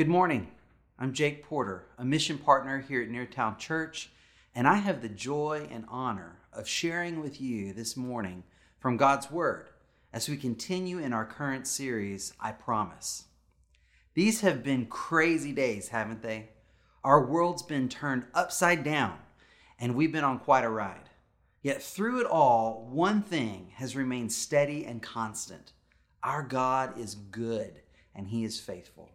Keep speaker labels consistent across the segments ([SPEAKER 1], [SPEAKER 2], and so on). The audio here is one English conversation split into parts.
[SPEAKER 1] Good morning. I'm Jake Porter, a mission partner here at Neartown Church, and I have the joy and honor of sharing with you this morning from God's Word as we continue in our current series, I Promise. These have been crazy days, haven't they? Our world's been turned upside down, and we've been on quite a ride. Yet through it all, one thing has remained steady and constant our God is good, and He is faithful.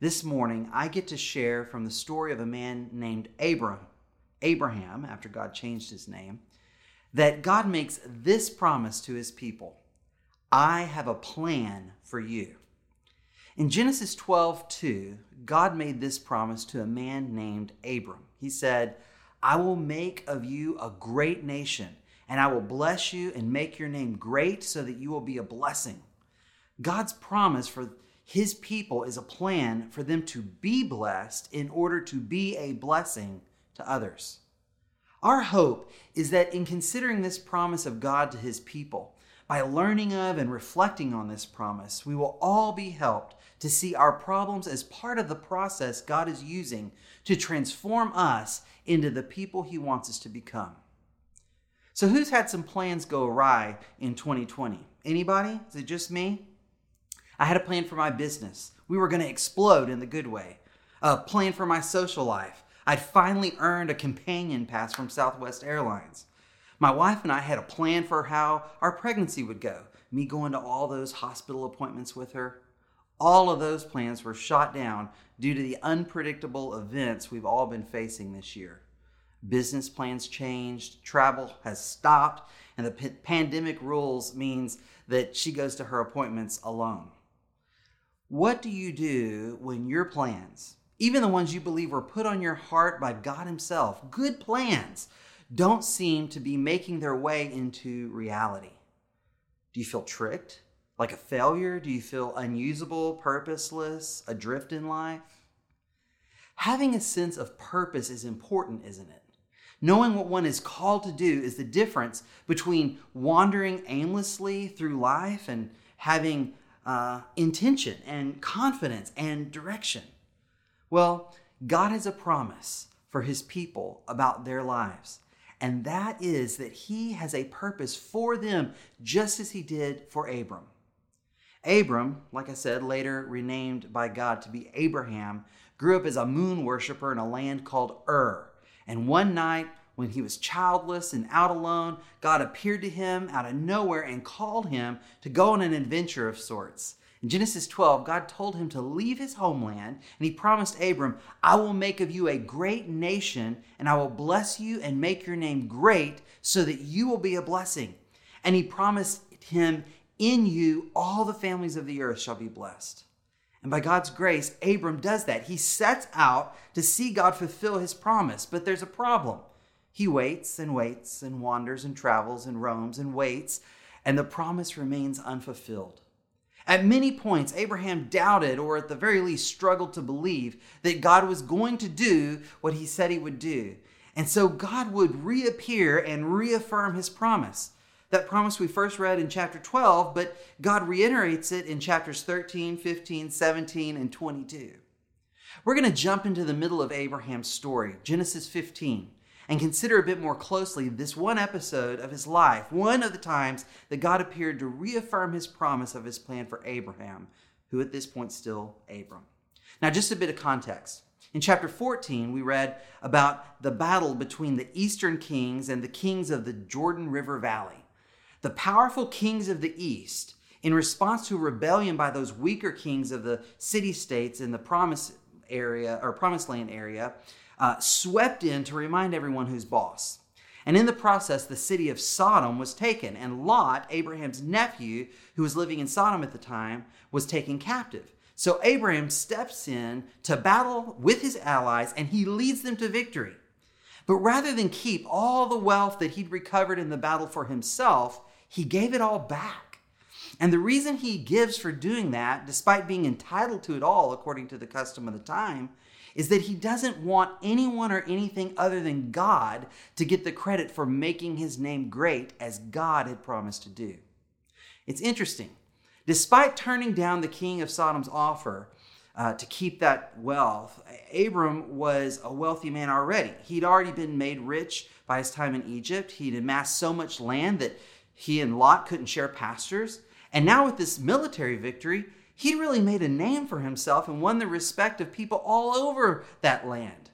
[SPEAKER 1] This morning, I get to share from the story of a man named Abram, Abraham, after God changed his name, that God makes this promise to his people I have a plan for you. In Genesis 12, 2, God made this promise to a man named Abram. He said, I will make of you a great nation, and I will bless you and make your name great so that you will be a blessing. God's promise for his people is a plan for them to be blessed in order to be a blessing to others. Our hope is that in considering this promise of God to his people, by learning of and reflecting on this promise, we will all be helped to see our problems as part of the process God is using to transform us into the people He wants us to become. So, who's had some plans go awry in 2020? Anybody? Is it just me? I had a plan for my business. We were going to explode in the good way. A plan for my social life. I'd finally earned a companion pass from Southwest Airlines. My wife and I had a plan for how our pregnancy would go. Me going to all those hospital appointments with her. All of those plans were shot down due to the unpredictable events we've all been facing this year. Business plans changed, travel has stopped, and the p- pandemic rules means that she goes to her appointments alone. What do you do when your plans, even the ones you believe were put on your heart by God Himself, good plans, don't seem to be making their way into reality? Do you feel tricked? Like a failure? Do you feel unusable, purposeless, adrift in life? Having a sense of purpose is important, isn't it? Knowing what one is called to do is the difference between wandering aimlessly through life and having uh, intention and confidence and direction. Well, God has a promise for his people about their lives and that is that he has a purpose for them, just as he did for Abram. Abram, like I said, later renamed by God to be Abraham, grew up as a moon worshiper in a land called Ur. And one night, when he was childless and out alone, God appeared to him out of nowhere and called him to go on an adventure of sorts. In Genesis 12, God told him to leave his homeland, and he promised Abram, I will make of you a great nation, and I will bless you and make your name great, so that you will be a blessing. And he promised him, In you all the families of the earth shall be blessed. And by God's grace, Abram does that. He sets out to see God fulfill his promise, but there's a problem. He waits and waits and wanders and travels and roams and waits, and the promise remains unfulfilled. At many points, Abraham doubted, or at the very least struggled to believe, that God was going to do what he said he would do. And so God would reappear and reaffirm his promise. That promise we first read in chapter 12, but God reiterates it in chapters 13, 15, 17, and 22. We're going to jump into the middle of Abraham's story, Genesis 15 and consider a bit more closely this one episode of his life, one of the times that God appeared to reaffirm his promise of his plan for Abraham, who at this point still Abram. Now, just a bit of context. In chapter 14, we read about the battle between the eastern kings and the kings of the Jordan River Valley. The powerful kings of the east, in response to rebellion by those weaker kings of the city states in the promise area or promised land area, uh, swept in to remind everyone who's boss. And in the process, the city of Sodom was taken, and Lot, Abraham's nephew, who was living in Sodom at the time, was taken captive. So Abraham steps in to battle with his allies, and he leads them to victory. But rather than keep all the wealth that he'd recovered in the battle for himself, he gave it all back. And the reason he gives for doing that, despite being entitled to it all according to the custom of the time, is that he doesn't want anyone or anything other than God to get the credit for making his name great as God had promised to do. It's interesting. Despite turning down the king of Sodom's offer uh, to keep that wealth. Abram was a wealthy man already. He'd already been made rich by his time in Egypt. He'd amassed so much land that he and Lot couldn't share pastures. And now, with this military victory, he really made a name for himself and won the respect of people all over that land.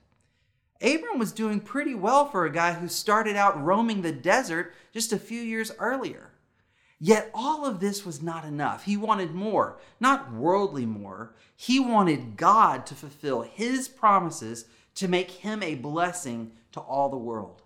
[SPEAKER 1] Abram was doing pretty well for a guy who started out roaming the desert just a few years earlier. Yet all of this was not enough. He wanted more, not worldly more. He wanted God to fulfill his promises to make him a blessing to all the world.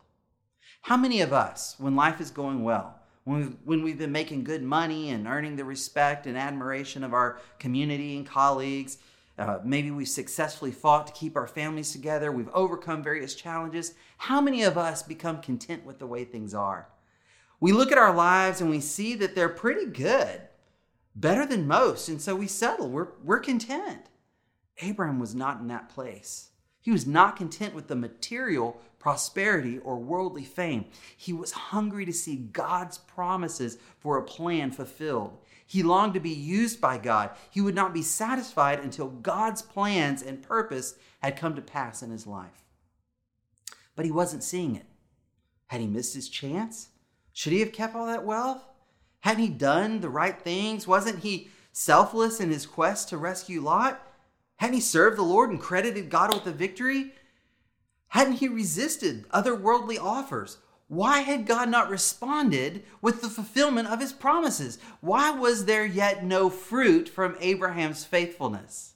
[SPEAKER 1] How many of us, when life is going well, when we've, been making good money and earning the respect and admiration of our community and colleagues, uh, maybe we've successfully fought to keep our families together, we've overcome various challenges, how many of us become content with the way things are? We look at our lives and we see that they're pretty good, better than most, and so we settle. We're, we're content. Abraham was not in that place. He was not content with the material prosperity or worldly fame. He was hungry to see God's promises for a plan fulfilled. He longed to be used by God. He would not be satisfied until God's plans and purpose had come to pass in his life. But he wasn't seeing it. Had he missed his chance? Should he have kept all that wealth? Hadn't he done the right things? Wasn't he selfless in his quest to rescue Lot? Hadn't he served the Lord and credited God with the victory? Hadn't he resisted other worldly offers? Why had God not responded with the fulfillment of his promises? Why was there yet no fruit from Abraham's faithfulness?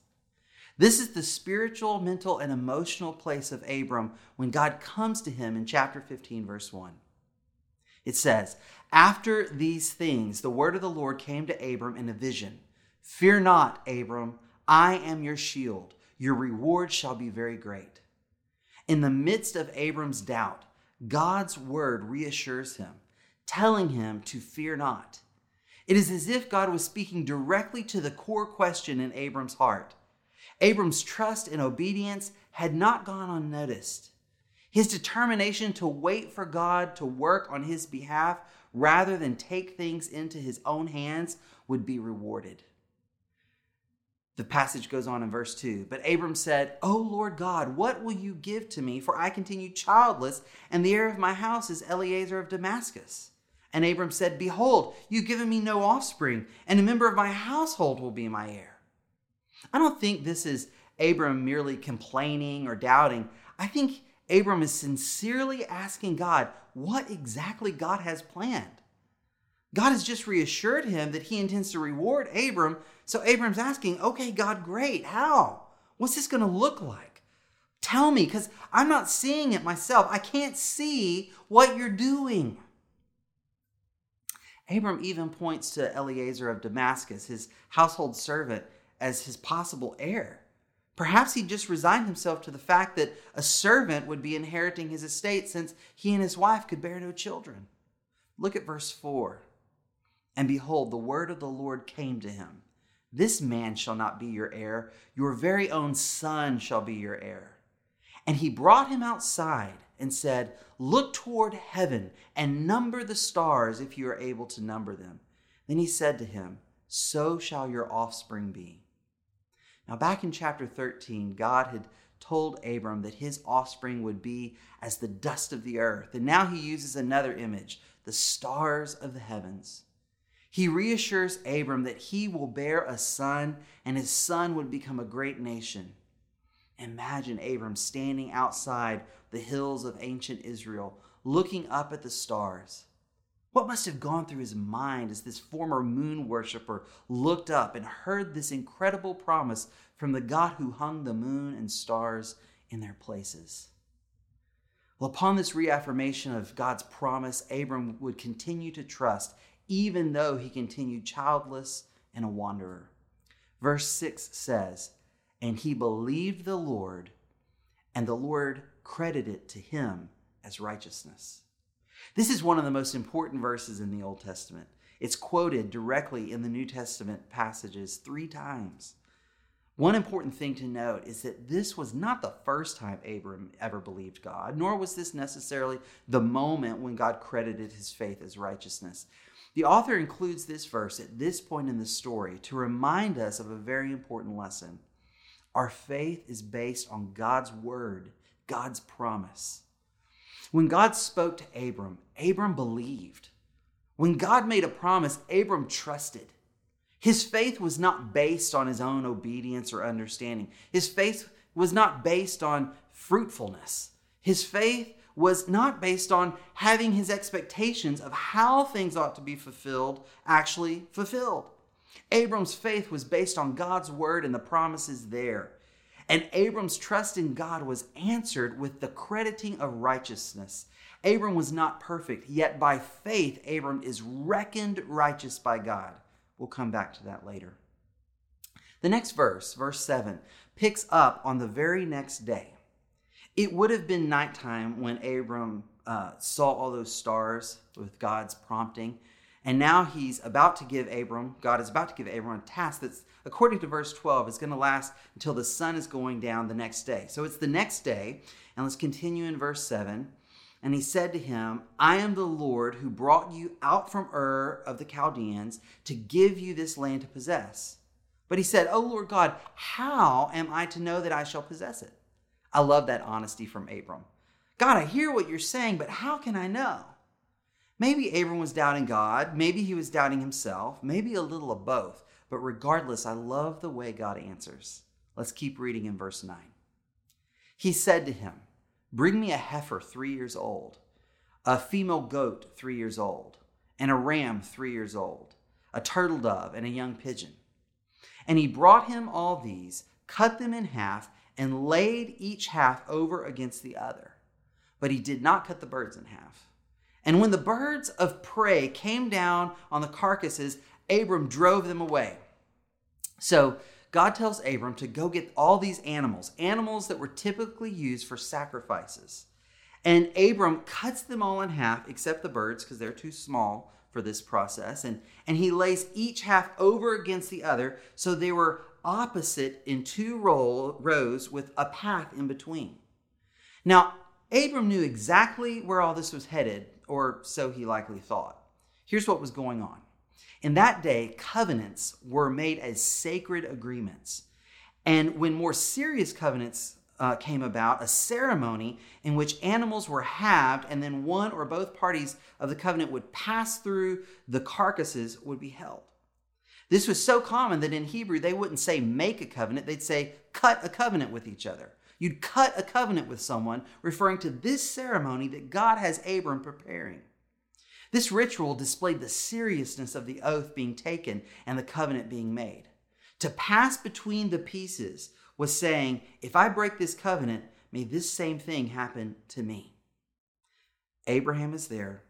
[SPEAKER 1] This is the spiritual, mental, and emotional place of Abram when God comes to him in chapter 15, verse 1. It says, After these things, the word of the Lord came to Abram in a vision Fear not, Abram, I am your shield. Your reward shall be very great. In the midst of Abram's doubt, God's word reassures him, telling him to fear not. It is as if God was speaking directly to the core question in Abram's heart. Abram's trust and obedience had not gone unnoticed. His determination to wait for God to work on his behalf rather than take things into his own hands would be rewarded. The passage goes on in verse 2. But Abram said, O Lord God, what will you give to me? For I continue childless, and the heir of my house is Eliezer of Damascus. And Abram said, Behold, you've given me no offspring, and a member of my household will be my heir. I don't think this is Abram merely complaining or doubting. I think Abram is sincerely asking God what exactly God has planned. God has just reassured him that he intends to reward Abram. So Abram's asking, okay, God, great. How? What's this going to look like? Tell me, because I'm not seeing it myself. I can't see what you're doing. Abram even points to Eliezer of Damascus, his household servant, as his possible heir. Perhaps he just resigned himself to the fact that a servant would be inheriting his estate since he and his wife could bear no children. Look at verse 4. And behold, the word of the Lord came to him This man shall not be your heir, your very own son shall be your heir. And he brought him outside and said, Look toward heaven and number the stars if you are able to number them. Then he said to him, So shall your offspring be. Now, back in chapter 13, God had told Abram that his offspring would be as the dust of the earth. And now he uses another image the stars of the heavens. He reassures Abram that he will bear a son and his son would become a great nation. Imagine Abram standing outside the hills of ancient Israel, looking up at the stars. What must have gone through his mind as this former moon worshiper looked up and heard this incredible promise from the God who hung the moon and stars in their places? Well, upon this reaffirmation of God's promise, Abram would continue to trust, even though he continued childless and a wanderer. Verse 6 says, And he believed the Lord, and the Lord credited it to him as righteousness. This is one of the most important verses in the Old Testament. It's quoted directly in the New Testament passages three times. One important thing to note is that this was not the first time Abram ever believed God, nor was this necessarily the moment when God credited his faith as righteousness. The author includes this verse at this point in the story to remind us of a very important lesson. Our faith is based on God's word, God's promise. When God spoke to Abram, Abram believed. When God made a promise, Abram trusted. His faith was not based on his own obedience or understanding. His faith was not based on fruitfulness. His faith was not based on having his expectations of how things ought to be fulfilled actually fulfilled. Abram's faith was based on God's word and the promises there. And Abram's trust in God was answered with the crediting of righteousness. Abram was not perfect, yet by faith, Abram is reckoned righteous by God. We'll come back to that later. The next verse, verse 7, picks up on the very next day. It would have been nighttime when Abram uh, saw all those stars with God's prompting. And now he's about to give Abram, God is about to give Abram a task that's, according to verse 12, is going to last until the sun is going down the next day. So it's the next day. And let's continue in verse 7. And he said to him, I am the Lord who brought you out from Ur of the Chaldeans to give you this land to possess. But he said, O Lord God, how am I to know that I shall possess it? I love that honesty from Abram. God, I hear what you're saying, but how can I know? Maybe Abram was doubting God. Maybe he was doubting himself. Maybe a little of both. But regardless, I love the way God answers. Let's keep reading in verse 9. He said to him, Bring me a heifer three years old, a female goat three years old, and a ram three years old, a turtle dove, and a young pigeon. And he brought him all these, cut them in half, and laid each half over against the other. But he did not cut the birds in half. And when the birds of prey came down on the carcasses, Abram drove them away. So God tells Abram to go get all these animals, animals that were typically used for sacrifices. And Abram cuts them all in half, except the birds, because they're too small for this process. And, and he lays each half over against the other, so they were opposite in two row, rows with a path in between. Now, Abram knew exactly where all this was headed, or so he likely thought. Here's what was going on. In that day, covenants were made as sacred agreements. And when more serious covenants uh, came about, a ceremony in which animals were halved and then one or both parties of the covenant would pass through the carcasses would be held. This was so common that in Hebrew they wouldn't say make a covenant, they'd say cut a covenant with each other. You'd cut a covenant with someone, referring to this ceremony that God has Abram preparing. This ritual displayed the seriousness of the oath being taken and the covenant being made. To pass between the pieces was saying, if I break this covenant, may this same thing happen to me. Abraham is there,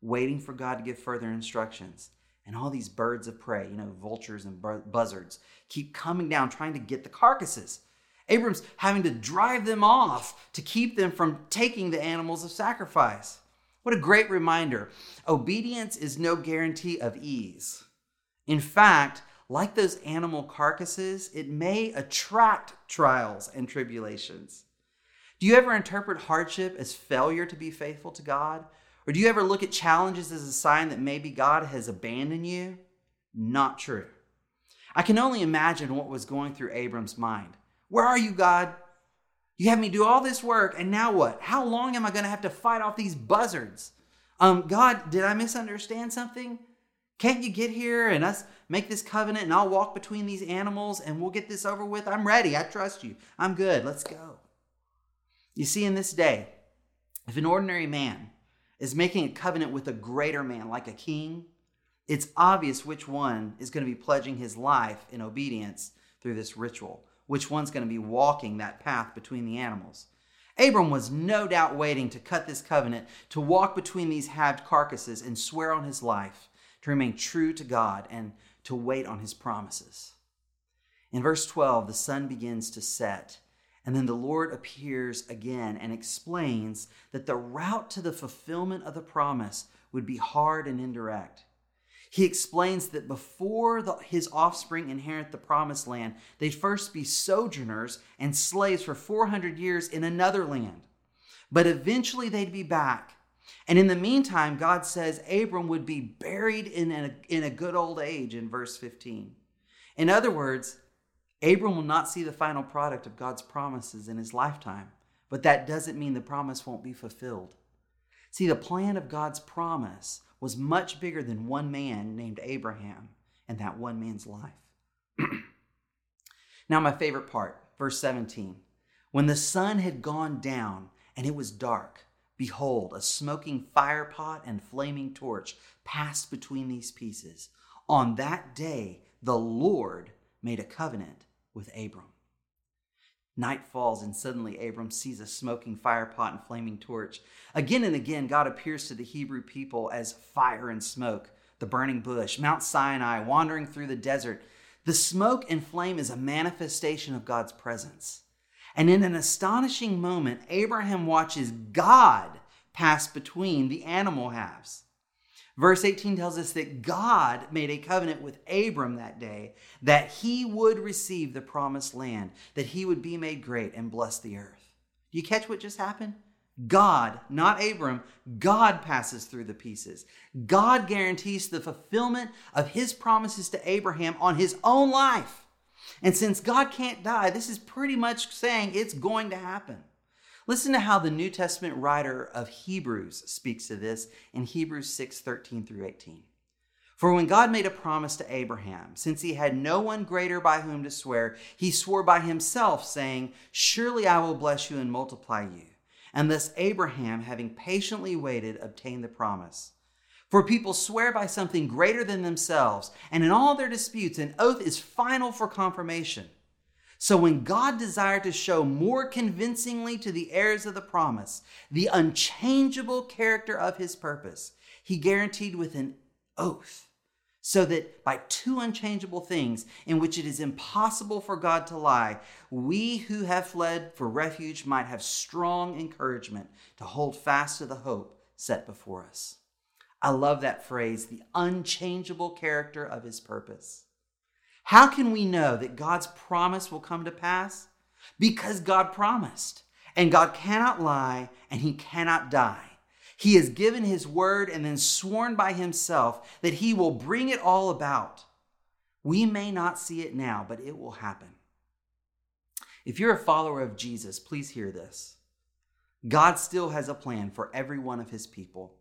[SPEAKER 1] waiting for God to give further instructions. And all these birds of prey, you know, vultures and buzzards, keep coming down trying to get the carcasses. Abram's having to drive them off to keep them from taking the animals of sacrifice. What a great reminder. Obedience is no guarantee of ease. In fact, like those animal carcasses, it may attract trials and tribulations. Do you ever interpret hardship as failure to be faithful to God? Or do you ever look at challenges as a sign that maybe God has abandoned you? Not true. I can only imagine what was going through Abram's mind. Where are you, God? You have me do all this work, and now what? How long am I going to have to fight off these buzzards? Um, God, did I misunderstand something? Can't you get here and us make this covenant and I'll walk between these animals and we'll get this over with? I'm ready. I trust you. I'm good. Let's go. You see, in this day, if an ordinary man is making a covenant with a greater man, like a king, it's obvious which one is going to be pledging his life in obedience through this ritual, which one's going to be walking that path between the animals. Abram was no doubt waiting to cut this covenant, to walk between these halved carcasses and swear on his life, to remain true to God and to wait on his promises. In verse 12, the sun begins to set and then the Lord appears again and explains that the route to the fulfillment of the promise would be hard and indirect. He explains that before the, his offspring inherit the promised land, they'd first be sojourners and slaves for 400 years in another land. But eventually they'd be back. And in the meantime, God says Abram would be buried in a, in a good old age in verse 15. In other words, Abram will not see the final product of God's promises in his lifetime, but that doesn't mean the promise won't be fulfilled. See, the plan of God's promise was much bigger than one man named Abraham and that one man's life. now, my favorite part, verse 17. When the sun had gone down and it was dark, behold, a smoking firepot and flaming torch passed between these pieces. On that day, the Lord made a covenant with Abram. Night falls, and suddenly Abram sees a smoking firepot and flaming torch. Again and again, God appears to the Hebrew people as fire and smoke, the burning bush, Mount Sinai, wandering through the desert. The smoke and flame is a manifestation of God's presence. And in an astonishing moment, Abraham watches God pass between the animal halves. Verse 18 tells us that God made a covenant with Abram that day that he would receive the promised land, that he would be made great and bless the earth. Do you catch what just happened? God, not Abram, God passes through the pieces. God guarantees the fulfillment of his promises to Abraham on his own life. And since God can't die, this is pretty much saying it's going to happen. Listen to how the New Testament writer of Hebrews speaks to this in Hebrews 6 13 through 18. For when God made a promise to Abraham, since he had no one greater by whom to swear, he swore by himself, saying, Surely I will bless you and multiply you. And thus Abraham, having patiently waited, obtained the promise. For people swear by something greater than themselves, and in all their disputes, an oath is final for confirmation. So when God desired to show more convincingly to the heirs of the promise the unchangeable character of his purpose, he guaranteed with an oath, so that by two unchangeable things in which it is impossible for God to lie, we who have fled for refuge might have strong encouragement to hold fast to the hope set before us. I love that phrase, the unchangeable character of his purpose. How can we know that God's promise will come to pass? Because God promised, and God cannot lie, and he cannot die. He has given his word and then sworn by himself that he will bring it all about. We may not see it now, but it will happen. If you're a follower of Jesus, please hear this. God still has a plan for every one of his people.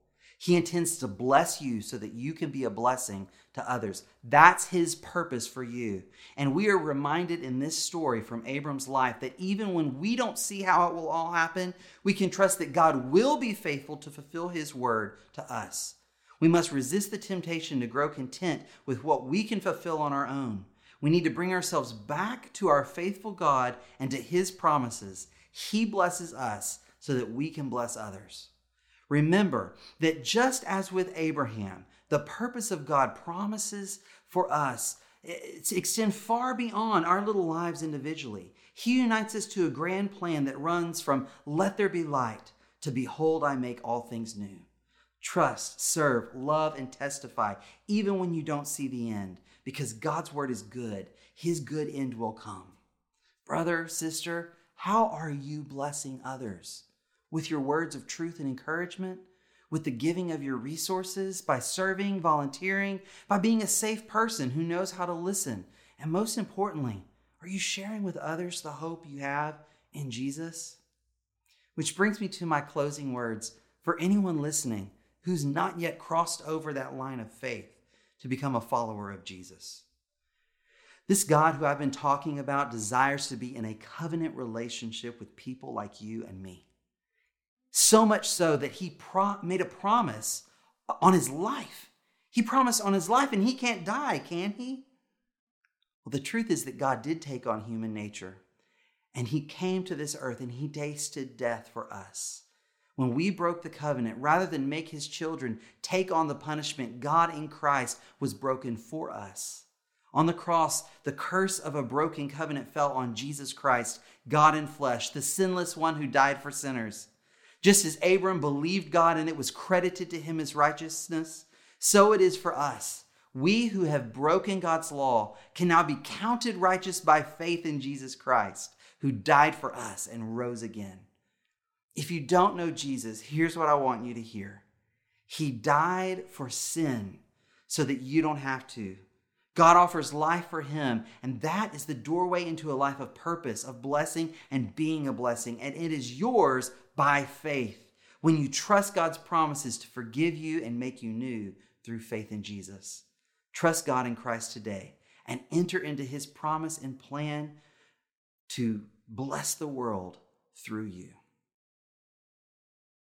[SPEAKER 1] He intends to bless you so that you can be a blessing to others. That's his purpose for you. And we are reminded in this story from Abram's life that even when we don't see how it will all happen, we can trust that God will be faithful to fulfill his word to us. We must resist the temptation to grow content with what we can fulfill on our own. We need to bring ourselves back to our faithful God and to his promises. He blesses us so that we can bless others. Remember that just as with Abraham, the purpose of God promises for us eh, to extend far beyond our little lives individually. He unites us to a grand plan that runs from let there be light to behold, I make all things new. Trust, serve, love, and testify, even when you don't see the end, because God's word is good. His good end will come. Brother, sister, how are you blessing others? With your words of truth and encouragement, with the giving of your resources, by serving, volunteering, by being a safe person who knows how to listen. And most importantly, are you sharing with others the hope you have in Jesus? Which brings me to my closing words for anyone listening who's not yet crossed over that line of faith to become a follower of Jesus. This God who I've been talking about desires to be in a covenant relationship with people like you and me. So much so that he pro- made a promise on his life. He promised on his life, and he can't die, can he? Well, the truth is that God did take on human nature, and he came to this earth and he tasted death for us. When we broke the covenant, rather than make his children take on the punishment, God in Christ was broken for us. On the cross, the curse of a broken covenant fell on Jesus Christ, God in flesh, the sinless one who died for sinners. Just as Abram believed God and it was credited to him as righteousness, so it is for us. We who have broken God's law can now be counted righteous by faith in Jesus Christ, who died for us and rose again. If you don't know Jesus, here's what I want you to hear He died for sin so that you don't have to. God offers life for him, and that is the doorway into a life of purpose, of blessing, and being a blessing. And it is yours by faith when you trust God's promises to forgive you and make you new through faith in Jesus. Trust God in Christ today and enter into his promise and plan to bless the world through you.